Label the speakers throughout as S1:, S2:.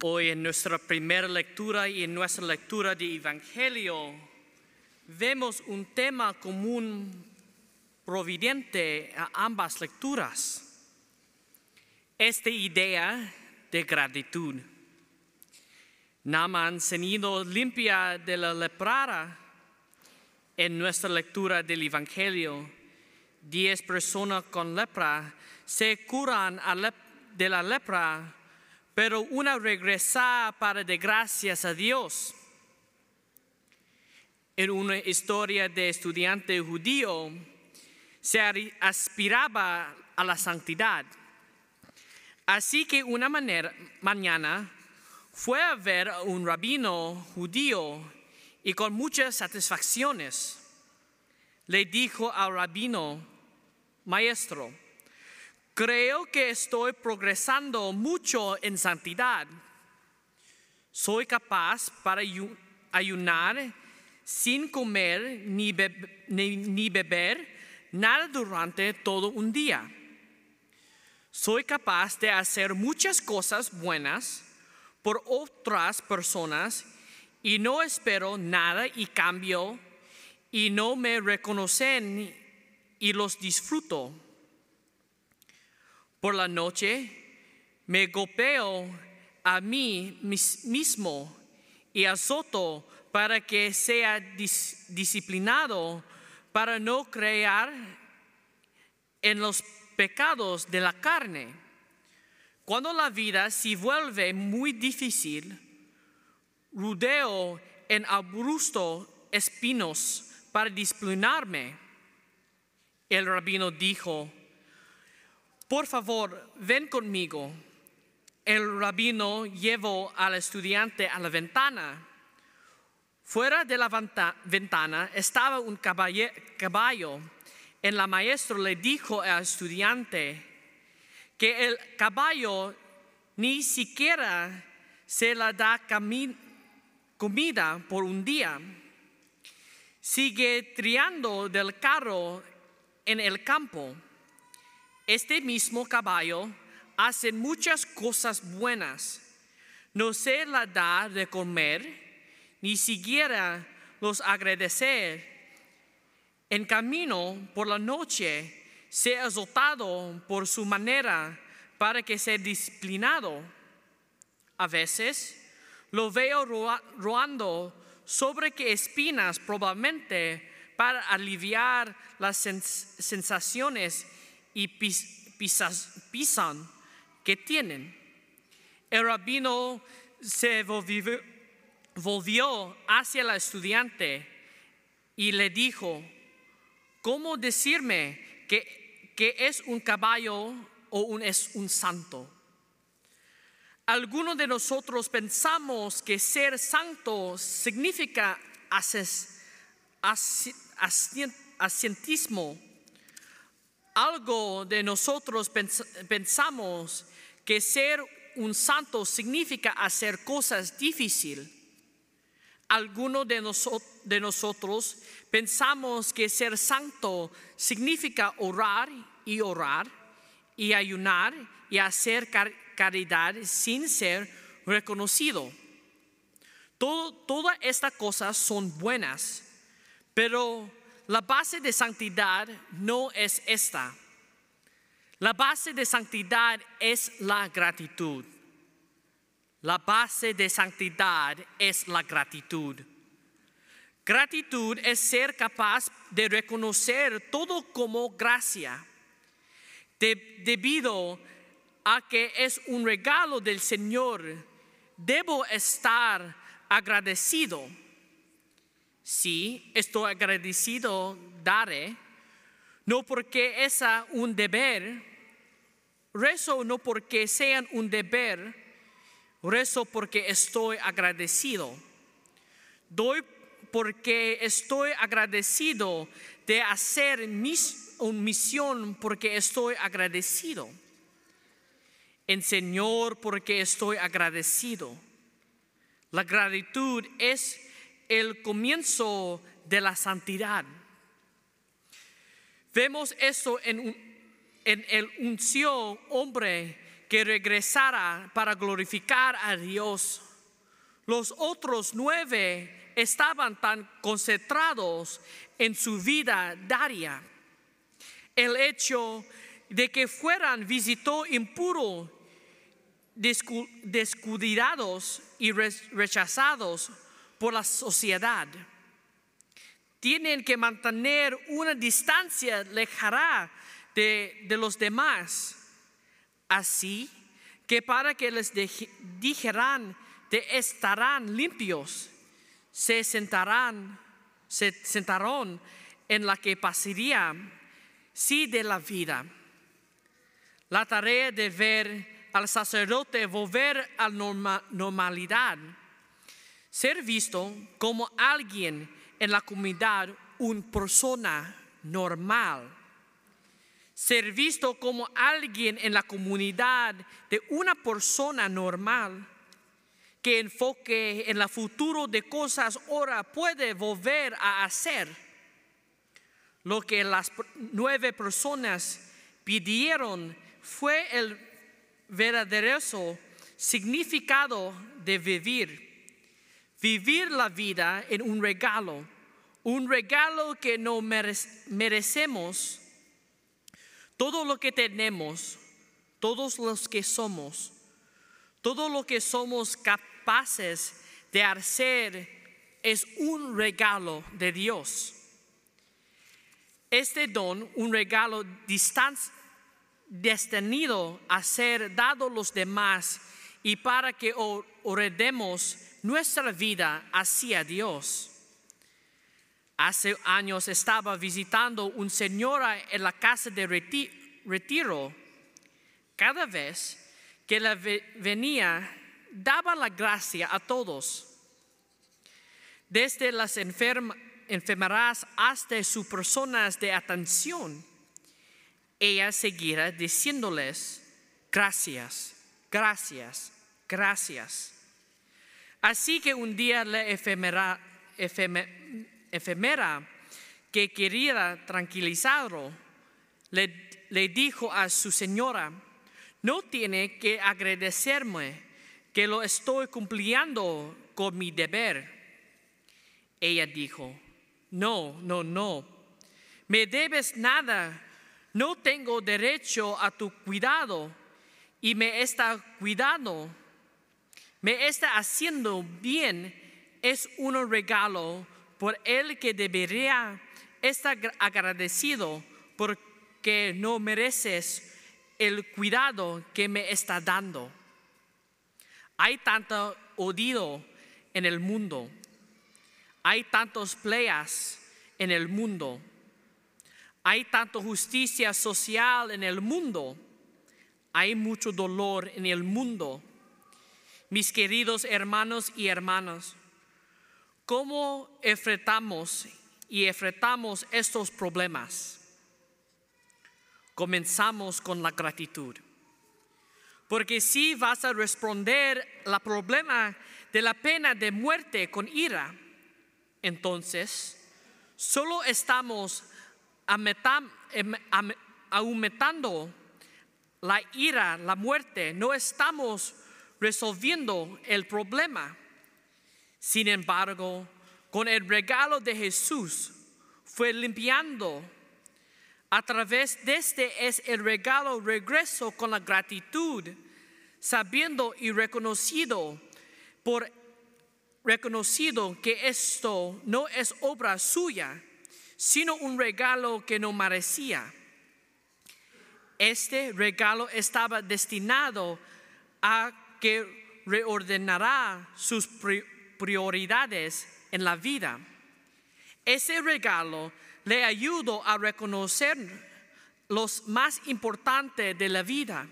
S1: Hoy en nuestra primera lectura y en nuestra lectura de Evangelio vemos un tema común providente a ambas lecturas. Esta idea de gratitud. Naman sido limpia de la leprara en nuestra lectura del Evangelio. Diez personas con lepra se curan de la lepra pero una regresa para de gracias a Dios. En una historia de estudiante judío, se aspiraba a la santidad. Así que una manera, mañana fue a ver a un rabino judío y con muchas satisfacciones le dijo al rabino, maestro, Creo que estoy progresando mucho en santidad. Soy capaz para ayunar sin comer ni, beber nada durante todo un día. Soy capaz de hacer muchas cosas buenas por otras personas y no espero nada y cambio y no me reconocen y los disfruto. Por la noche me golpeo a mí mismo y azoto para que sea disciplinado, para no crear en los pecados de la carne. Cuando la vida se vuelve muy difícil, rudeo en arbustos espinos para disciplinarme. El rabino dijo, por favor, ven conmigo. El rabino llevó al estudiante a la ventana. Fuera de la ventana estaba un caballo. En la maestra le dijo al estudiante que el caballo ni siquiera se le da comida por un día. Sigue triando del carro en el campo este mismo caballo hace muchas cosas buenas. No se la da de comer, ni siquiera los agradecer. En camino por la noche se ha azotado por su manera para que sea disciplinado. A veces lo veo roando sobre que espinas probablemente para aliviar las sensaciones y pisan que tienen. El rabino se volvió, hacia el estudiante y le dijo, ¿cómo decirme que, que es un caballo o un, es un santo? Algunos de nosotros pensamos que ser santo significa asientismo algo de nosotros pensamos que ser un santo significa hacer cosas difíciles. Algunos de, nosotros pensamos que ser santo significa orar y orar y ayunar y hacer caridad sin ser reconocido. Todas estas cosas son buenas, pero la base de santidad no es esta. La base de santidad es la gratitud. La base de santidad es la gratitud. Gratitud es ser capaz de reconocer todo como gracia, debido a que es un regalo del Señor. Debo estar agradecido Sí, estoy agradecido, daré, no porque es un deber, rezo no porque sea un deber, rezo porque estoy agradecido. Doy porque estoy agradecido de hacer mis, una misión porque estoy agradecido. En Señor porque estoy agradecido. La gratitud es el comienzo de la santidad. Vemos eso en, el uncio hombre que regresara para glorificar a Dios. Los otros nueve estaban tan concentrados en su vida diaria. El hecho de que fueran visitó impuro, descuidados y rechazados por la sociedad. Tienen que mantener una distancia lejana de, de los demás. Así que para que les dijeran de estarán limpios, se sentarán, se sentarán en la que pasaría sí de la vida. La tarea de ver al sacerdote volver a la normalidad, ser visto como alguien en la comunidad, una persona normal. Ser visto como alguien en la comunidad de una persona normal que enfoque en el futuro de cosas ahora puede volver a hacer. Lo que las nueve personas pidieron fue el verdadero significado de vivir. Vivir la vida en un regalo, un regalo que no merecemos. Todo lo que tenemos, todos los que somos, todo lo que somos capaces de hacer es un regalo de Dios. Este don, un regalo destinado a ser dado a los demás y para que oremos nuestra vida hacia Dios. Hace años estaba visitando una señora en la casa de retiro. Cada vez que la venía, daba la gracia a todos. Desde las enfermeras hasta sus personas de atención ella seguirá diciéndoles, gracias, gracias, gracias. Así que un día la efemera, que quería tranquilizarlo, le, le dijo a su señora, no tiene que agradecerme que lo estoy cumpliendo con mi deber. Ella dijo, no, no, no, me debes nada no tengo derecho a tu cuidado y me está cuidando, me está haciendo bien, es un regalo por el que debería estar agradecido porque no mereces el cuidado que me está dando. Hay tanto odio en el mundo, hay tantos peleas en el mundo hay tanta justicia social en el mundo. Hay mucho dolor en el mundo. Mis queridos hermanos y hermanas, ¿cómo enfrentamos y enfrentamos estos problemas? Comenzamos con la gratitud. Porque si vas a responder al problema de la pena de muerte con ira, entonces solo estamos Em, aumentando la ira, la muerte, no estamos resolviendo el problema. Sin embargo, con el regalo de Jesús fue limpiando. A través de este es el regalo regreso con la gratitud, sabiendo y reconocido por reconocido que esto no es obra suya, sino un regalo que no merecía. Este regalo estaba destinado a que reordenará sus prioridades en la vida. Ese regalo le ayudó a reconocer los más importantes de la vida.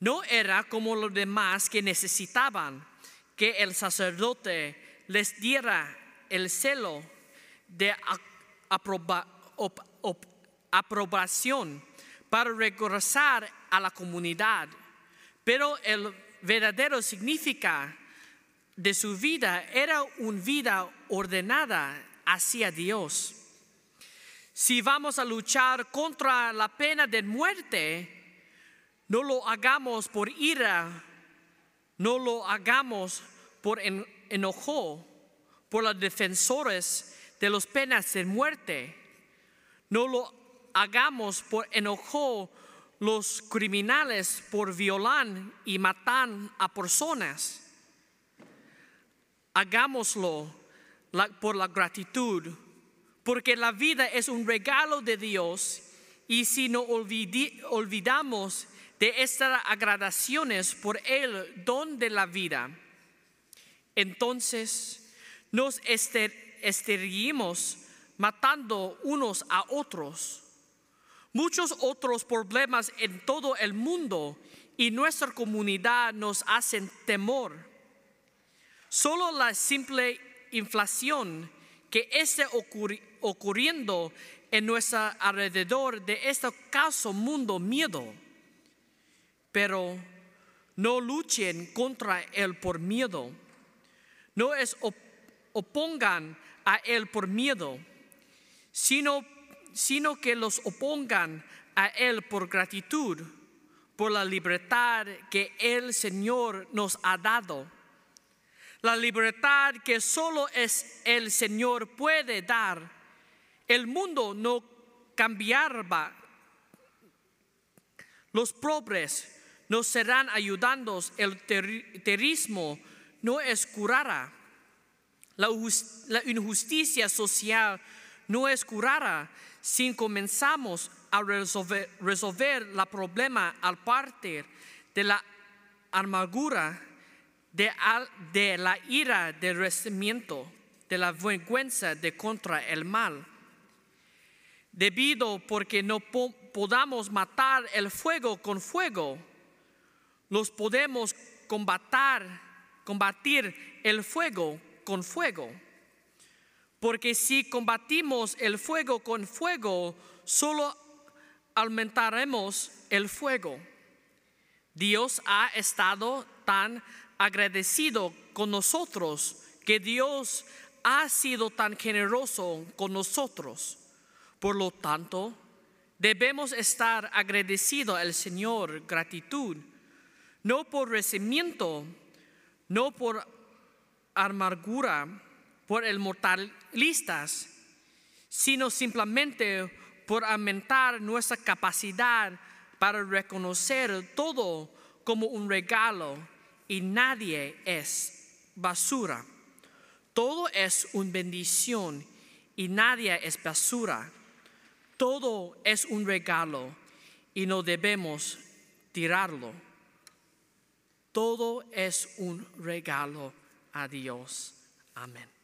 S1: No era como los demás que necesitaban que el sacerdote les diera el celo de aprobación para regresar a la comunidad, pero el verdadero significado de su vida era una vida ordenada hacia Dios. Si vamos a luchar contra la pena de muerte, No lo hagamos por ira, no lo hagamos por enojo, por los defensores de los penas de muerte. No lo hagamos por enojo los criminales por violar y matar a personas. Hagámoslo por la gratitud, porque la vida es un regalo de Dios y si no olvidamos de estas agradaciones por el don de la vida, entonces nos estaríamos matando unos a otros. Muchos otros problemas en todo el mundo y nuestra comunidad nos hacen temor. Solo la simple inflación que esté ocurriendo en nuestro alrededor de este caso mundo miedo. Pero no luchen contra él por miedo. No es opongan a él por miedo, sino sino que los opongan a Él por gratitud, por la libertad que el Señor nos ha dado. La libertad que solo es el Señor puede dar. El mundo no cambiará. Los pobres no serán ayudando. El terismo no es curará. La, injusticia social no es curará si comenzamos a resolver, resolver la problema al partir de la amargura, de, la ira, del resentimiento, de la vergüenza de contra el mal. Debido porque no podamos matar el fuego con fuego, los podemos combatir, combatir el fuego con fuego. Porque si combatimos el fuego con fuego, solo aumentaremos el fuego. Dios ha estado tan agradecido con nosotros que Dios ha sido tan generoso con nosotros. Por lo tanto, debemos estar agradecidos al Señor, gratitud, no por recimiento, no por amargura, por el mortalistas, sino simplemente por aumentar nuestra capacidad para reconocer todo como un regalo y nadie es basura. Todo es una bendición y nadie es basura. Todo es un regalo y no debemos tirarlo. Todo es un regalo a Dios. Amén.